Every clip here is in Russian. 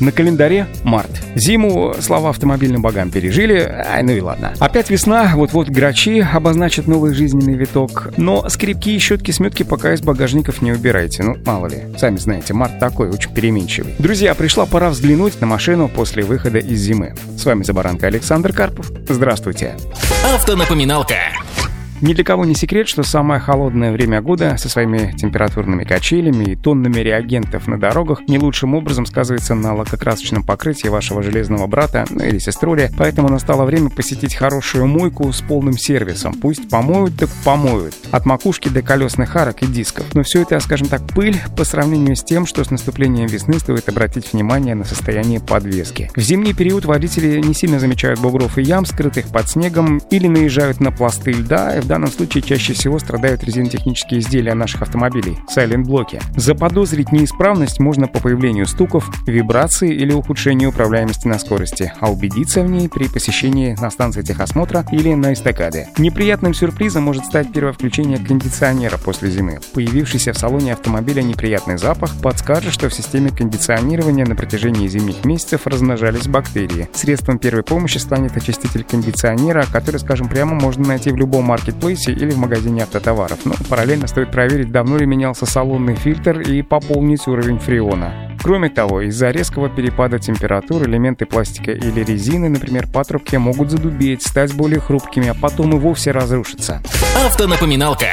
На календаре март. Зиму, слова автомобильным богам пережили, ай, ну и ладно. Опять весна, вот-вот грачи обозначат новый жизненный виток. Но скрипки и щетки-сметки пока из багажников не убирайте, ну мало ли. Сами знаете, март такой, очень переменчивый. Друзья, пришла пора взглянуть на машину после выхода из зимы. С вами Забаранка Александр Карпов. Здравствуйте. Автонапоминалка. Ни для кого не секрет, что самое холодное время года со своими температурными качелями и тоннами реагентов на дорогах не лучшим образом сказывается на лакокрасочном покрытии вашего железного брата ну, или сеструли, поэтому настало время посетить хорошую мойку с полным сервисом. Пусть помоют, так помоют. От макушки до колесных арок и дисков. Но все это, скажем так, пыль по сравнению с тем, что с наступлением весны стоит обратить внимание на состояние подвески. В зимний период водители не сильно замечают бугров и ям, скрытых под снегом, или наезжают на пласты льда, данном случае чаще всего страдают резинотехнические изделия наших автомобилей – сайлент-блоки. Заподозрить неисправность можно по появлению стуков, вибрации или ухудшению управляемости на скорости, а убедиться в ней при посещении на станции техосмотра или на эстакаде. Неприятным сюрпризом может стать первое включение кондиционера после зимы. Появившийся в салоне автомобиля неприятный запах подскажет, что в системе кондиционирования на протяжении зимних месяцев размножались бактерии. Средством первой помощи станет очиститель кондиционера, который, скажем прямо, можно найти в любом маркете маркетплейсе или в магазине автотоваров. Но параллельно стоит проверить, давно ли менялся салонный фильтр и пополнить уровень фреона. Кроме того, из-за резкого перепада температур элементы пластика или резины, например, патрубки, могут задубеть, стать более хрупкими, а потом и вовсе разрушиться. Автонапоминалка.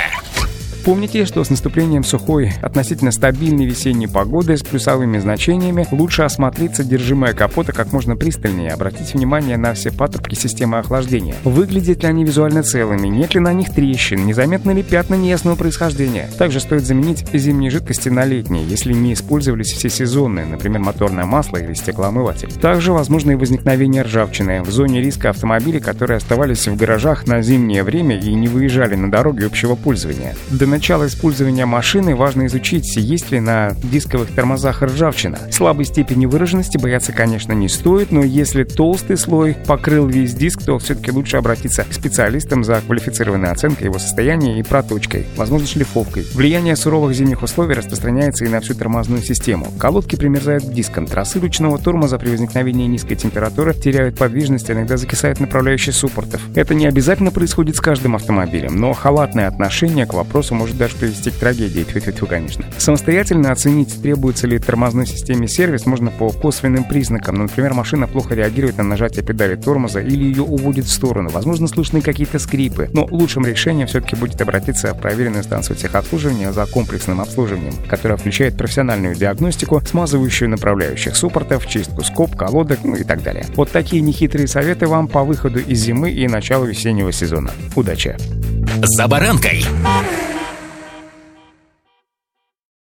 Помните, что с наступлением сухой, относительно стабильной весенней погоды с плюсовыми значениями лучше осмотреть содержимое капота как можно пристальнее, обратить внимание на все патрубки системы охлаждения. Выглядят ли они визуально целыми, нет ли на них трещин, незаметны ли пятна неясного происхождения. Также стоит заменить зимние жидкости на летние, если не использовались все сезонные, например, моторное масло или стеклоомыватель. Также возможно и возникновение ржавчины в зоне риска автомобилей, которые оставались в гаражах на зимнее время и не выезжали на дороги общего пользования. До начала использования машины важно изучить, есть ли на дисковых тормозах ржавчина. Слабой степени выраженности бояться, конечно, не стоит, но если толстый слой покрыл весь диск, то все-таки лучше обратиться к специалистам за квалифицированной оценкой его состояния и проточкой, возможно, шлифовкой. Влияние суровых зимних условий распространяется и на всю тормозную систему. Колодки примерзают к дискам, тросы ручного тормоза при возникновении низкой температуры теряют подвижность, иногда закисают направляющие суппортов. Это не обязательно происходит с каждым автомобилем, но халатное отношение к вопросу может может даже привести к трагедии, тьфу -тьфу конечно. Самостоятельно оценить, требуется ли тормозной системе сервис, можно по косвенным признакам. Например, машина плохо реагирует на нажатие педали тормоза или ее уводит в сторону. Возможно, слышны какие-то скрипы. Но лучшим решением все-таки будет обратиться в проверенную станцию техобслуживания за комплексным обслуживанием, которая включает профессиональную диагностику, смазывающую направляющих суппортов, чистку скоб, колодок, ну и так далее. Вот такие нехитрые советы вам по выходу из зимы и началу весеннего сезона. Удачи! За баранкой!